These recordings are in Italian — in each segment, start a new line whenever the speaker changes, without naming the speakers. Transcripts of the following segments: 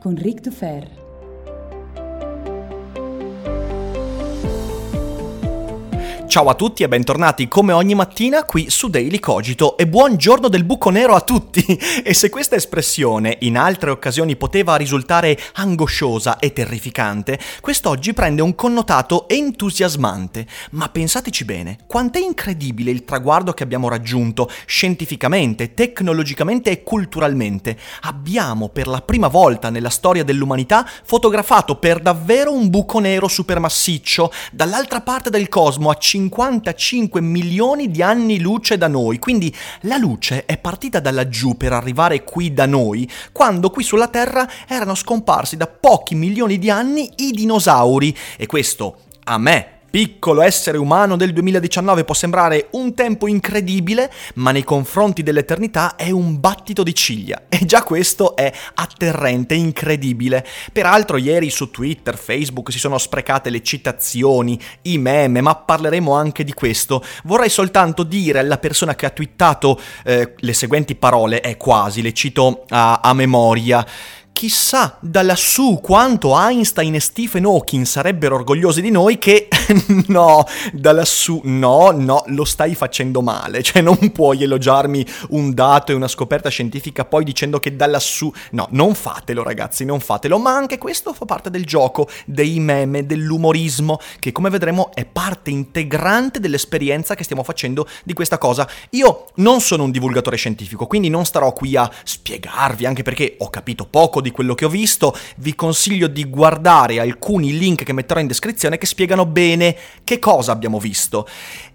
con Ric Dufer.
Ciao a tutti e bentornati come ogni mattina qui su Daily Cogito e buongiorno del buco nero a tutti! E se questa espressione in altre occasioni poteva risultare angosciosa e terrificante, quest'oggi prende un connotato entusiasmante. Ma pensateci bene, quant'è incredibile il traguardo che abbiamo raggiunto scientificamente, tecnologicamente e culturalmente. Abbiamo per la prima volta nella storia dell'umanità fotografato per davvero un buco nero supermassiccio dall'altra parte del cosmo a 50 55 milioni di anni luce da noi, quindi la luce è partita da laggiù per arrivare qui da noi, quando qui sulla Terra erano scomparsi da pochi milioni di anni i dinosauri. E questo a me piccolo essere umano del 2019 può sembrare un tempo incredibile, ma nei confronti dell'eternità è un battito di ciglia. E già questo è atterrente, incredibile. Peraltro ieri su Twitter, Facebook si sono sprecate le citazioni, i meme, ma parleremo anche di questo. Vorrei soltanto dire alla persona che ha twittato eh, le seguenti parole, è quasi, le cito a, a memoria. Chissà da lassù quanto Einstein e Stephen Hawking sarebbero orgogliosi di noi che no, da lassù no, no, lo stai facendo male, cioè non puoi elogiarmi un dato e una scoperta scientifica poi dicendo che da lassù no, non fatelo ragazzi, non fatelo, ma anche questo fa parte del gioco, dei meme, dell'umorismo, che come vedremo è parte integrante dell'esperienza che stiamo facendo di questa cosa. Io non sono un divulgatore scientifico, quindi non starò qui a spiegarvi, anche perché ho capito poco di quello che ho visto, vi consiglio di guardare alcuni link che metterò in descrizione che spiegano bene che cosa abbiamo visto.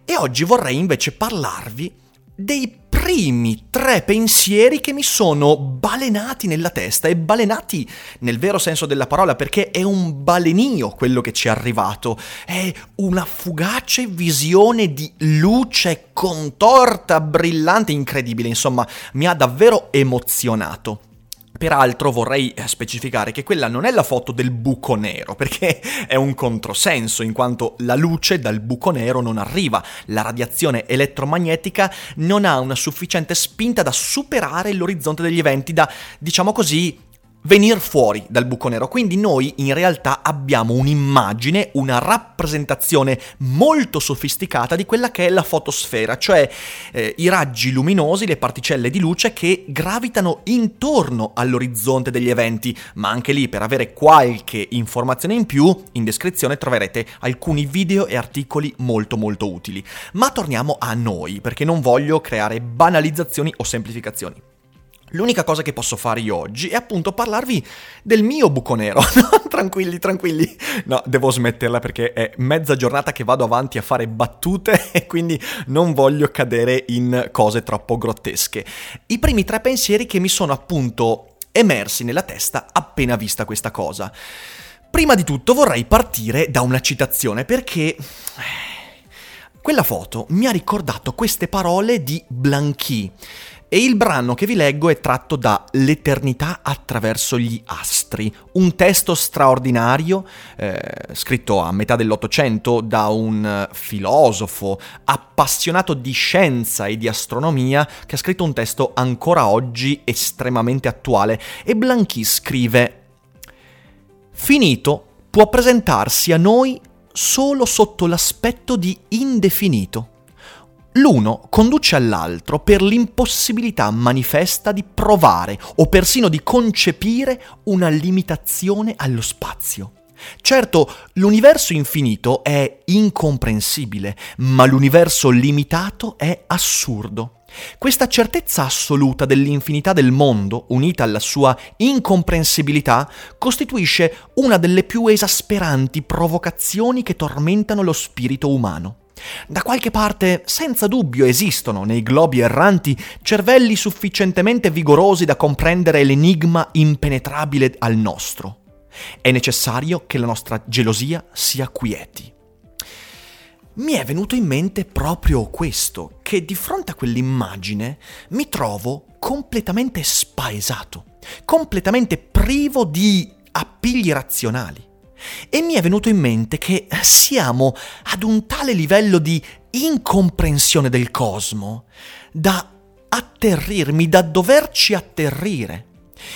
E oggi vorrei invece parlarvi dei primi tre pensieri che mi sono balenati nella testa e balenati nel vero senso della parola perché è un balenio quello che ci è arrivato, è una fugace visione di luce contorta, brillante, incredibile, insomma mi ha davvero emozionato. Peraltro vorrei eh, specificare che quella non è la foto del buco nero, perché è un controsenso, in quanto la luce dal buco nero non arriva, la radiazione elettromagnetica non ha una sufficiente spinta da superare l'orizzonte degli eventi, da, diciamo così, venire fuori dal buco nero. Quindi noi in realtà abbiamo un'immagine, una rappresentazione molto sofisticata di quella che è la fotosfera, cioè eh, i raggi luminosi, le particelle di luce che gravitano intorno all'orizzonte degli eventi. Ma anche lì, per avere qualche informazione in più, in descrizione troverete alcuni video e articoli molto molto utili. Ma torniamo a noi, perché non voglio creare banalizzazioni o semplificazioni. L'unica cosa che posso fare io oggi è appunto parlarvi del mio buco nero. tranquilli, tranquilli. No, devo smetterla perché è mezza giornata che vado avanti a fare battute e quindi non voglio cadere in cose troppo grottesche. I primi tre pensieri che mi sono appunto emersi nella testa appena vista questa cosa. Prima di tutto vorrei partire da una citazione perché... Quella foto mi ha ricordato queste parole di Blanqui E il brano che vi leggo è tratto da L'eternità attraverso gli astri, un testo straordinario eh, scritto a metà dell'Ottocento da un filosofo appassionato di scienza e di astronomia che ha scritto un testo ancora oggi estremamente attuale e Blanqui scrive Finito può presentarsi a noi solo sotto l'aspetto di indefinito. L'uno conduce all'altro per l'impossibilità manifesta di provare o persino di concepire una limitazione allo spazio. Certo, l'universo infinito è incomprensibile, ma l'universo limitato è assurdo. Questa certezza assoluta dell'infinità del mondo, unita alla sua incomprensibilità, costituisce una delle più esasperanti provocazioni che tormentano lo spirito umano. Da qualche parte, senza dubbio, esistono nei globi erranti cervelli sufficientemente vigorosi da comprendere l'enigma impenetrabile al nostro. È necessario che la nostra gelosia si acquieti mi è venuto in mente proprio questo, che di fronte a quell'immagine mi trovo completamente spaesato, completamente privo di appigli razionali. E mi è venuto in mente che siamo ad un tale livello di incomprensione del cosmo da atterrirmi, da doverci atterrire.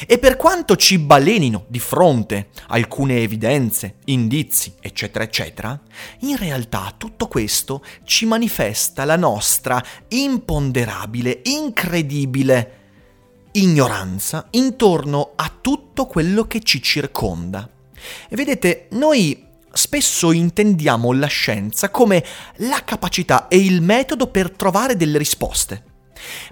E per quanto ci balenino di fronte alcune evidenze, indizi, eccetera, eccetera, in realtà tutto questo ci manifesta la nostra imponderabile, incredibile ignoranza intorno a tutto quello che ci circonda. E vedete, noi spesso intendiamo la scienza come la capacità e il metodo per trovare delle risposte.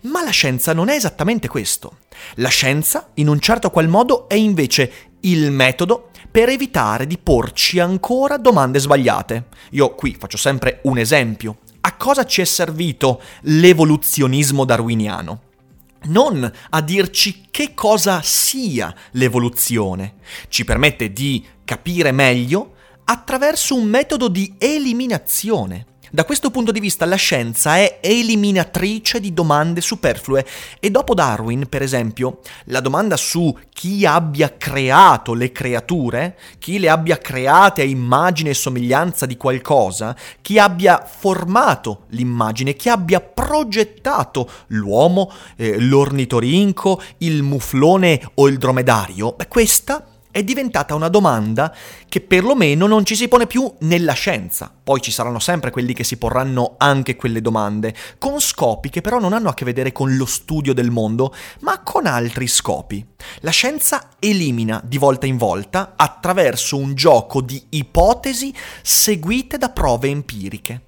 Ma la scienza non è esattamente questo. La scienza, in un certo qual modo, è invece il metodo per evitare di porci ancora domande sbagliate. Io qui faccio sempre un esempio. A cosa ci è servito l'evoluzionismo darwiniano? Non a dirci che cosa sia l'evoluzione. Ci permette di capire meglio attraverso un metodo di eliminazione. Da questo punto di vista la scienza è eliminatrice di domande superflue. E dopo Darwin, per esempio, la domanda su chi abbia creato le creature, chi le abbia create a immagine e somiglianza di qualcosa, chi abbia formato l'immagine, chi abbia progettato l'uomo, eh, l'ornitorinco, il muflone o il dromedario, beh, questa è diventata una domanda che perlomeno non ci si pone più nella scienza. Poi ci saranno sempre quelli che si porranno anche quelle domande, con scopi che però non hanno a che vedere con lo studio del mondo, ma con altri scopi. La scienza elimina di volta in volta attraverso un gioco di ipotesi seguite da prove empiriche.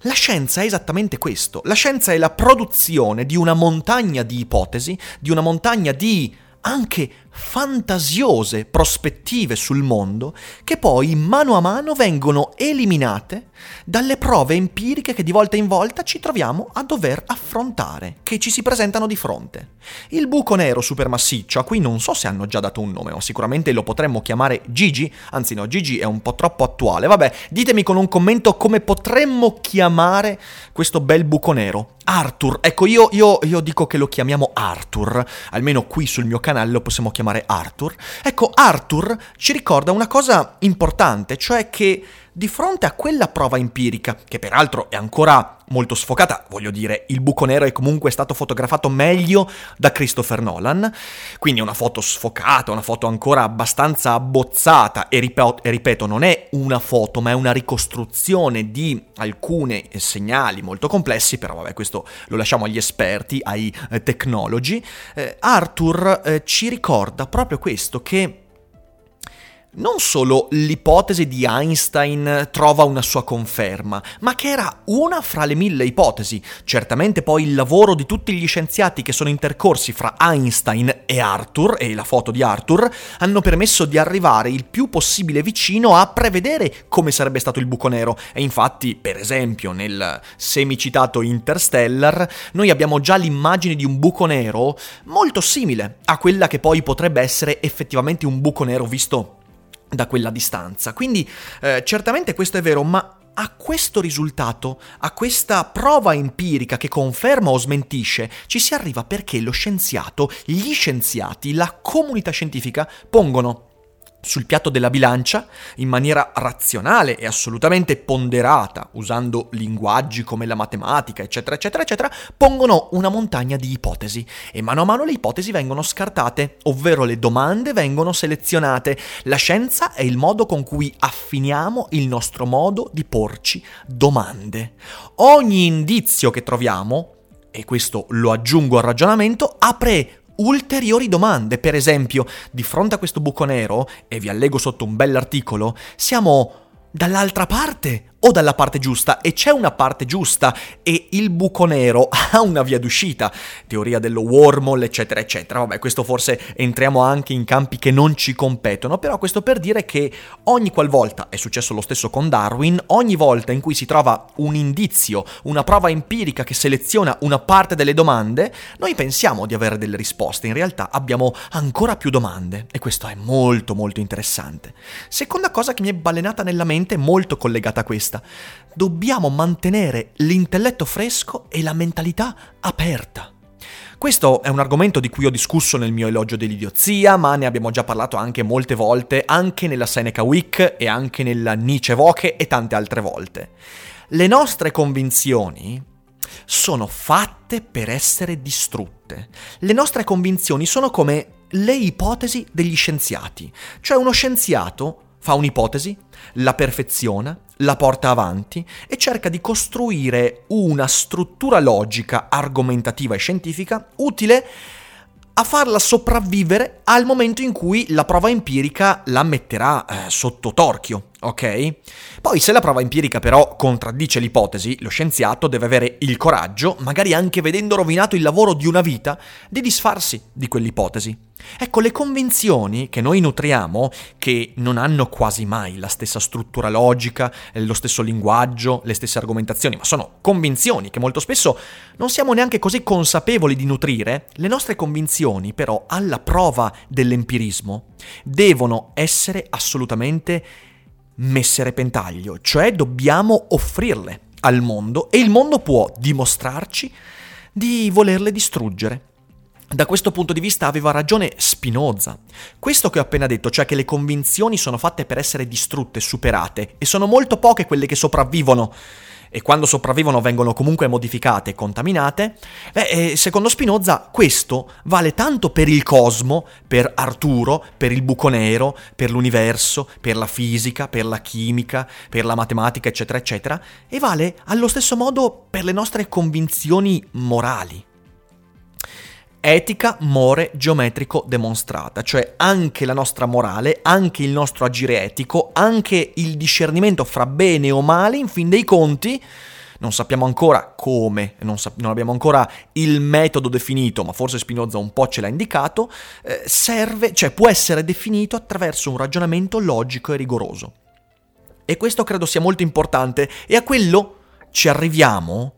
La scienza è esattamente questo, la scienza è la produzione di una montagna di ipotesi, di una montagna di anche fantasiose prospettive sul mondo che poi mano a mano vengono eliminate dalle prove empiriche che di volta in volta ci troviamo a dover affrontare, che ci si presentano di fronte. Il buco nero supermassiccio, a cui non so se hanno già dato un nome, ma sicuramente lo potremmo chiamare Gigi, anzi no, Gigi è un po' troppo attuale, vabbè, ditemi con un commento come potremmo chiamare questo bel buco nero. Arthur, ecco io, io, io dico che lo chiamiamo Arthur, almeno qui sul mio canale lo possiamo chiamare Arthur. Ecco, Arthur ci ricorda una cosa importante, cioè che di fronte a quella prova empirica, che peraltro è ancora molto sfocata, voglio dire, il buco nero è comunque stato fotografato meglio da Christopher Nolan, quindi una foto sfocata, una foto ancora abbastanza abbozzata e, ripeto, e ripeto, non è una foto, ma è una ricostruzione di alcuni segnali molto complessi, però vabbè, questo lo lasciamo agli esperti, ai eh, technologi. Eh, Arthur eh, ci ricorda proprio questo che non solo l'ipotesi di Einstein trova una sua conferma, ma che era una fra le mille ipotesi. Certamente poi il lavoro di tutti gli scienziati che sono intercorsi fra Einstein e Arthur, e la foto di Arthur, hanno permesso di arrivare il più possibile vicino a prevedere come sarebbe stato il buco nero. E infatti, per esempio, nel semicitato Interstellar, noi abbiamo già l'immagine di un buco nero molto simile a quella che poi potrebbe essere effettivamente un buco nero visto da quella distanza. Quindi eh, certamente questo è vero, ma a questo risultato, a questa prova empirica che conferma o smentisce, ci si arriva perché lo scienziato, gli scienziati, la comunità scientifica pongono sul piatto della bilancia in maniera razionale e assolutamente ponderata, usando linguaggi come la matematica, eccetera, eccetera, eccetera, pongono una montagna di ipotesi e mano a mano le ipotesi vengono scartate, ovvero le domande vengono selezionate. La scienza è il modo con cui affiniamo il nostro modo di porci domande. Ogni indizio che troviamo e questo lo aggiungo al ragionamento, apre ulteriori domande. Per esempio, di fronte a questo buco nero, e vi allego sotto un bell'articolo, siamo dall'altra parte o dalla parte giusta e c'è una parte giusta e il buco nero ha una via d'uscita, teoria dello wormhole eccetera eccetera. Vabbè, questo forse entriamo anche in campi che non ci competono, però questo per dire che ogni qualvolta, è successo lo stesso con Darwin, ogni volta in cui si trova un indizio, una prova empirica che seleziona una parte delle domande, noi pensiamo di avere delle risposte, in realtà abbiamo ancora più domande e questo è molto molto interessante. Seconda cosa che mi è balenata nella mente, molto collegata a questa, questa. Dobbiamo mantenere l'intelletto fresco e la mentalità aperta. Questo è un argomento di cui ho discusso nel mio elogio dell'idiozia, ma ne abbiamo già parlato anche molte volte, anche nella Seneca Week e anche nella Nietzsche Voche e tante altre volte. Le nostre convinzioni sono fatte per essere distrutte. Le nostre convinzioni sono come le ipotesi degli scienziati, cioè uno scienziato fa un'ipotesi, la perfeziona, la porta avanti e cerca di costruire una struttura logica, argomentativa e scientifica utile a farla sopravvivere al momento in cui la prova empirica la metterà eh, sotto torchio, ok? Poi se la prova empirica però contraddice l'ipotesi, lo scienziato deve avere il coraggio, magari anche vedendo rovinato il lavoro di una vita, di disfarsi di quell'ipotesi. Ecco, le convinzioni che noi nutriamo, che non hanno quasi mai la stessa struttura logica, lo stesso linguaggio, le stesse argomentazioni, ma sono convinzioni che molto spesso non siamo neanche così consapevoli di nutrire, le nostre convinzioni però alla prova dell'empirismo devono essere assolutamente messe a repentaglio, cioè dobbiamo offrirle al mondo e il mondo può dimostrarci di volerle distruggere. Da questo punto di vista aveva ragione Spinoza. Questo che ho appena detto, cioè che le convinzioni sono fatte per essere distrutte, superate, e sono molto poche quelle che sopravvivono e quando sopravvivono vengono comunque modificate e contaminate, beh, secondo Spinoza questo vale tanto per il cosmo, per Arturo, per il buco nero, per l'universo, per la fisica, per la chimica, per la matematica, eccetera, eccetera, e vale allo stesso modo per le nostre convinzioni morali etica more geometrico demonstrata, cioè anche la nostra morale, anche il nostro agire etico, anche il discernimento fra bene o male, in fin dei conti, non sappiamo ancora come, non, sap- non, abbiamo ancora il metodo definito, ma forse Spinoza un po' ce l'ha indicato, eh, serve, cioè può essere definito attraverso un ragionamento logico e rigoroso. E questo credo sia molto importante e a quello ci arriviamo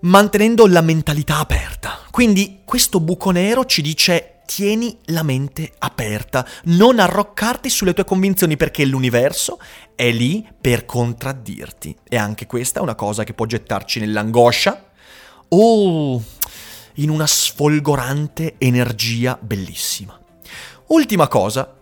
mantenendo la mentalità aperta. Quindi questo buco nero ci dice tieni la mente aperta, non arroccarti sulle tue convinzioni perché l'universo è lì per contraddirti. E anche questa è una cosa che può gettarci nell'angoscia o in una sfolgorante energia bellissima. Ultima cosa,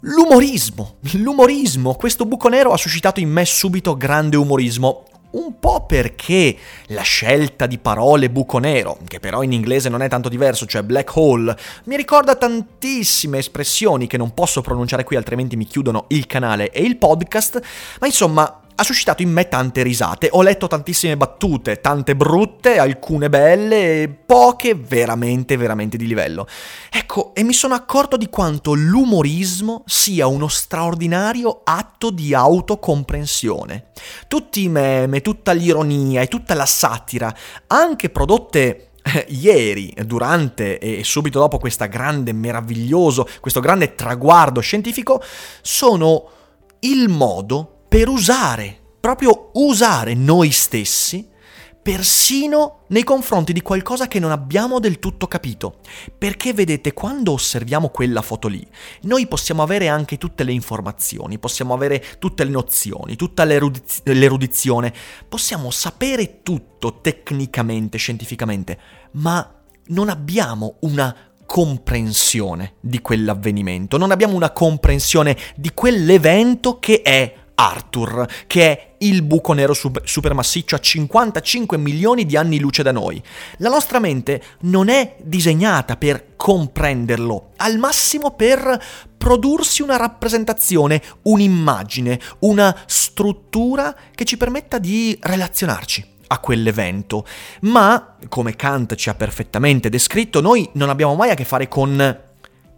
L'umorismo, l'umorismo, questo buco nero ha suscitato in me subito grande umorismo un po' perché la scelta di parole buco nero, che però in inglese non è tanto diverso, cioè black hole, mi ricorda tantissime espressioni che non posso pronunciare qui altrimenti mi chiudono il canale e il podcast, ma insomma ha suscitato in me tante risate. Ho letto tantissime battute, tante brutte, alcune belle poche veramente, veramente di livello. Ecco, e mi sono accorto di quanto l'umorismo sia uno straordinario atto di autocomprensione. Tutti i meme, tutta l'ironia e tutta la satira, anche prodotte eh, ieri, durante e subito dopo questo grande, meraviglioso, questo grande traguardo scientifico, sono il modo per usare, proprio usare noi stessi persino nei confronti di qualcosa che non abbiamo del tutto capito. Perché vedete, quando osserviamo quella foto lì, noi possiamo avere anche tutte le informazioni, possiamo avere tutte le nozioni, tutta l'erudiz- l'erudizione, possiamo sapere tutto tecnicamente, scientificamente, ma non abbiamo una comprensione di quell'avvenimento, non abbiamo una comprensione di quell'evento che è Arthur, che è il buco nero super, supermassiccio a 55 milioni di anni luce da noi. La nostra mente non è disegnata per comprenderlo, al massimo per prodursi una rappresentazione, un'immagine, una struttura che ci permetta di relazionarci a quell'evento. Ma, come Kant ci ha perfettamente descritto, noi non abbiamo mai a che fare con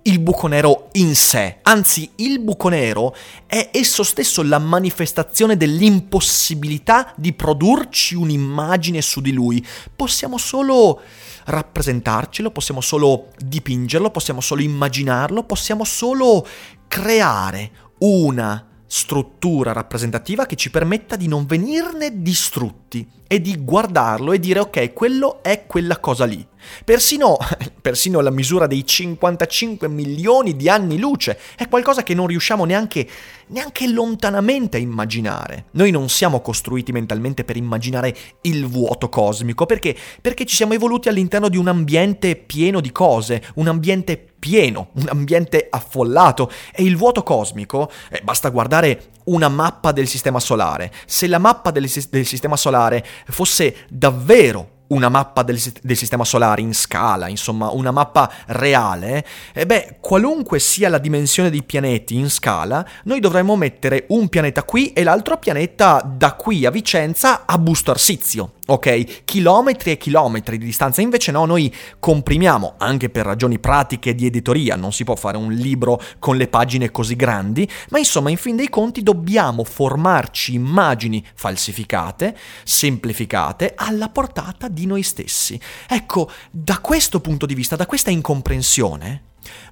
il buco nero in sé, anzi il buco nero è esso stesso la manifestazione dell'impossibilità di produrci un'immagine su di lui. Possiamo solo rappresentarcelo, possiamo solo dipingerlo, possiamo solo immaginarlo, possiamo solo creare una struttura rappresentativa che ci permetta di non venirne distrutti e di guardarlo e dire ok, quello è quella cosa lì. Persino, persino la misura dei 55 milioni di anni luce è qualcosa che non riusciamo neanche, neanche lontanamente a immaginare. Noi non siamo costruiti mentalmente per immaginare il vuoto cosmico, perché? Perché ci siamo evoluti all'interno di un ambiente pieno di cose, un ambiente pieno, un ambiente affollato e il vuoto cosmico, eh, basta guardare una mappa del sistema solare. Se la mappa del, del sistema solare fosse davvero una mappa del, del, sistema solare in scala, insomma una mappa reale, e beh, qualunque sia la dimensione dei pianeti in scala, noi dovremmo mettere un pianeta qui e l'altro pianeta da qui a Vicenza a Busto Arsizio ok? Chilometri e chilometri di distanza. Invece no, noi comprimiamo, anche per ragioni pratiche di editoria, non si può fare un libro con le pagine così grandi, ma insomma, in fin dei conti dobbiamo formarci immagini falsificate, semplificate, alla portata di noi stessi. Ecco, da questo punto di vista, da questa incomprensione,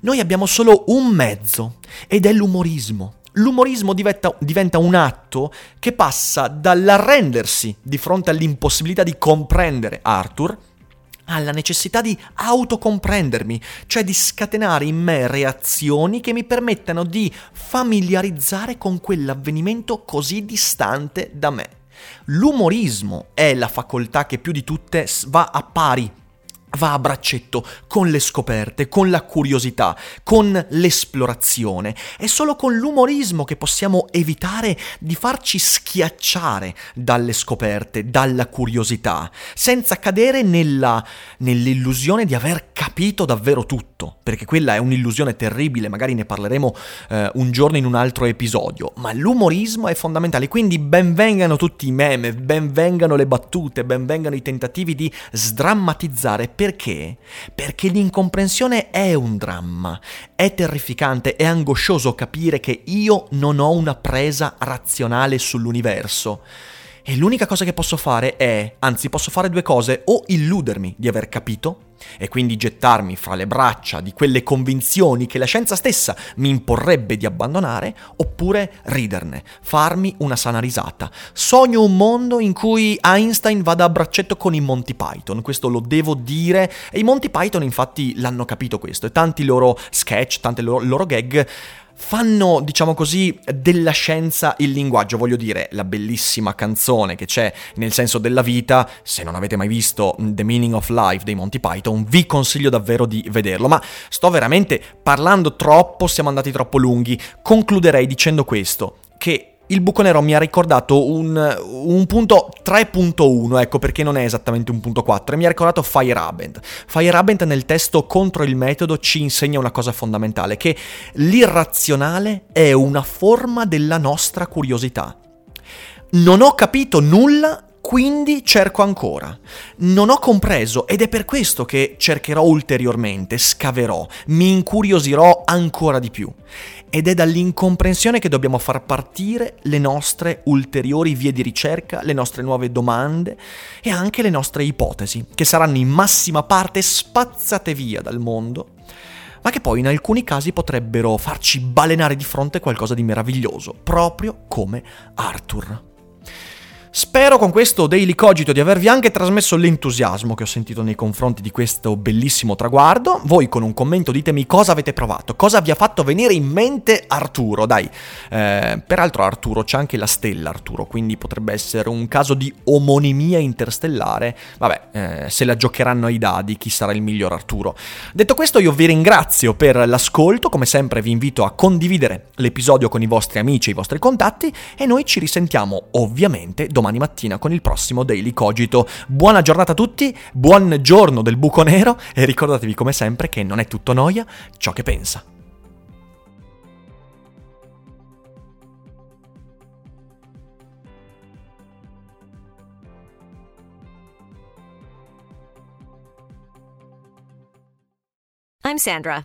noi abbiamo solo un mezzo, ed è l'umorismo l'umorismo diventa, diventa, un atto che passa dall'arrendersi di fronte all'impossibilità di comprendere Arthur alla necessità di autocomprendermi, cioè di scatenare in me reazioni che mi permettano di familiarizzare con quell'avvenimento così distante da me. L'umorismo è la facoltà che più di tutte va a pari va a braccetto con le scoperte, con la curiosità, con l'esplorazione. È solo con l'umorismo che possiamo evitare di farci schiacciare dalle scoperte, dalla curiosità, senza cadere nella, nell'illusione di aver capito davvero tutto, perché quella è un'illusione terribile, magari ne parleremo eh, un giorno in un altro episodio, ma l'umorismo è fondamentale, quindi benvengano tutti i meme, benvengano le battute, benvengano i tentativi di sdrammatizzare per perché? Perché l'incomprensione è un dramma, è terrificante, è angoscioso capire che io non ho una presa razionale sull'universo. E l'unica cosa che posso fare è, anzi posso fare due cose, o illudermi di aver capito, e quindi gettarmi fra le braccia di quelle convinzioni che la scienza stessa mi imporrebbe di abbandonare, oppure riderne, farmi una sana risata. Sogno un mondo in cui Einstein vada a braccetto con i Monty Python, questo lo devo dire, e i Monty Python infatti l'hanno capito questo, e tanti loro sketch, tante loro, loro gag fanno, diciamo così, della scienza il linguaggio. Voglio dire, la bellissima canzone che c'è nel senso della vita, se non avete mai visto The Meaning of Life dei Monty Python, vi consiglio davvero di vederlo. Ma sto veramente parlando troppo, siamo andati troppo lunghi. Concluderei dicendo questo, che il buco nero mi ha ricordato un, un, punto 3.1, ecco perché non è esattamente un punto 4, e mi ha ricordato Feyerabend. Feyerabend nel testo contro il metodo ci insegna una cosa fondamentale, che l'irrazionale è una forma della nostra curiosità. Non ho capito nulla quindi cerco ancora. Non ho compreso ed è per questo che cercherò ulteriormente, scaverò, mi incuriosirò ancora di più. Ed è dall'incomprensione che dobbiamo far partire le nostre ulteriori vie di ricerca, le nostre nuove domande e anche le nostre ipotesi, che saranno in massima parte spazzate via dal mondo ma che poi in alcuni casi potrebbero farci balenare di fronte qualcosa di meraviglioso, proprio come Arthur. Spero con questo Daily Cogito di avervi anche trasmesso l'entusiasmo che ho sentito nei confronti di questo bellissimo traguardo. Voi con un commento ditemi cosa avete provato, cosa vi ha fatto venire in mente Arturo. Dai, eh, peraltro Arturo c'è anche la stella Arturo, quindi potrebbe essere un caso di omonimia interstellare. Vabbè, eh, se la giocheranno ai dadi chi sarà il miglior Arturo. Detto questo io vi ringrazio per l'ascolto, come sempre vi invito a condividere l'episodio con i vostri amici e i vostri contatti e noi ci risentiamo ovviamente domani domani mattina con il prossimo Daily Cogito. Buona giornata a tutti, buon giorno del buco nero e ricordatevi come sempre che non è tutto noia ciò che pensa.
I'm Sandra,